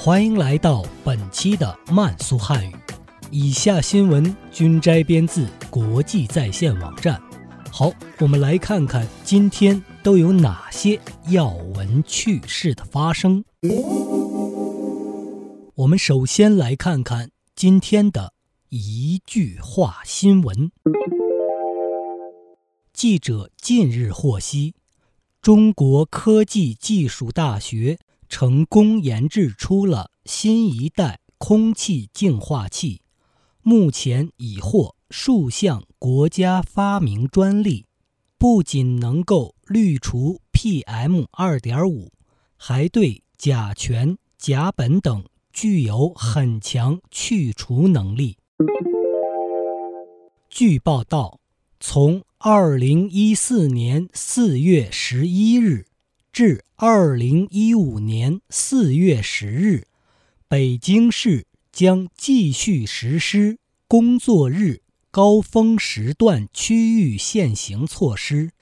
欢迎来到本期的慢速汉语。以下新闻均摘编自国际在线网站。好，我们来看看今天都有哪些要闻趣事的发生。我们首先来看看今天的一句话新闻。记者近日获悉。中国科技技术大学成功研制出了新一代空气净化器，目前已获数项国家发明专利。不仅能够滤除 PM2.5，还对甲醛、甲苯等具有很强去除能力。据报道，从二零一四年四月十一日至二零一五年四月十日，北京市将继续实施工作日高峰时段区域限行措施，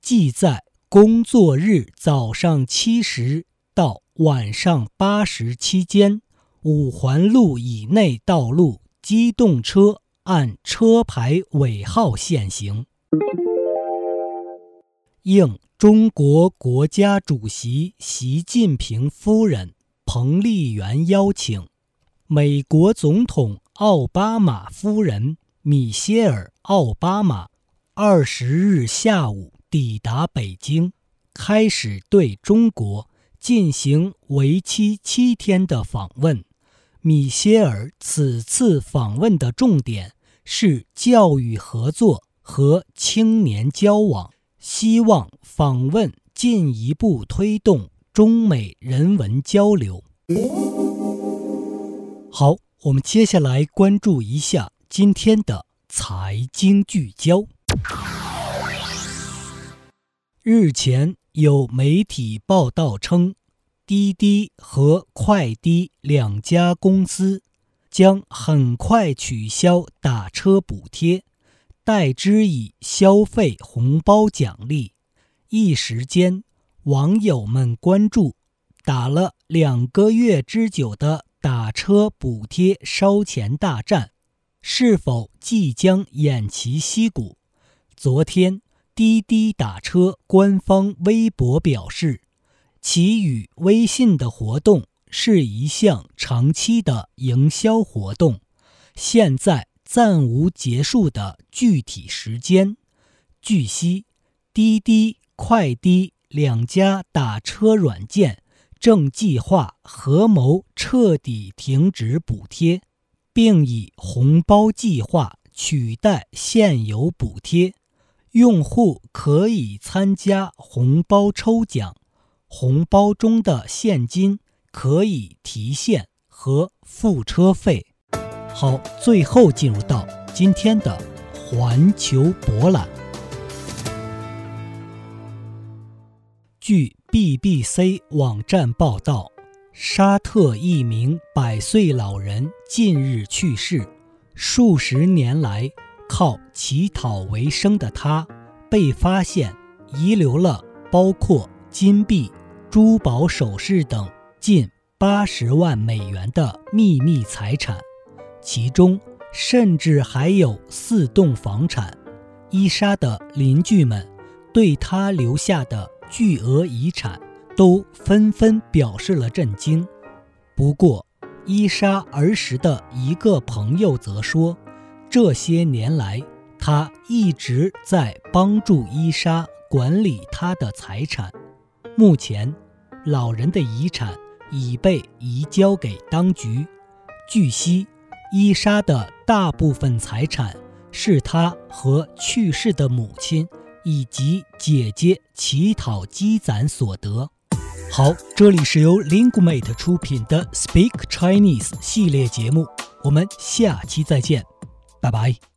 即在工作日早上七时到晚上八时期间，五环路以内道路机动车按车牌尾号限行。应中国国家主席习近平夫人彭丽媛邀请，美国总统奥巴马夫人米歇尔·奥巴马二十日下午抵达北京，开始对中国进行为期七天的访问。米歇尔此次访问的重点是教育合作和青年交往。希望访问进一步推动中美人文交流。好，我们接下来关注一下今天的财经聚焦。日前有媒体报道称，滴滴和快滴两家公司将很快取消打车补贴。代之以消费红包奖励，一时间，网友们关注打了两个月之久的打车补贴烧钱大战，是否即将偃旗息鼓？昨天，滴滴打车官方微博表示，其与微信的活动是一项长期的营销活动，现在。暂无结束的具体时间。据悉，滴滴、快滴两家打车软件正计划合谋彻底停止补贴，并以红包计划取代现有补贴。用户可以参加红包抽奖，红包中的现金可以提现和付车费。好，最后进入到今天的环球博览。据 BBC 网站报道，沙特一名百岁老人近日去世。数十年来靠乞讨为生的他，被发现遗留了包括金币、珠宝首饰等近八十万美元的秘密财产。其中甚至还有四栋房产。伊莎的邻居们对他留下的巨额遗产都纷纷表示了震惊。不过，伊莎儿时的一个朋友则说，这些年来他一直在帮助伊莎管理他的财产。目前，老人的遗产已被移交给当局。据悉。伊莎的大部分财产是她和去世的母亲以及姐姐乞讨积攒所得。好，这里是由 Linguemate 出品的 Speak Chinese 系列节目，我们下期再见，拜拜。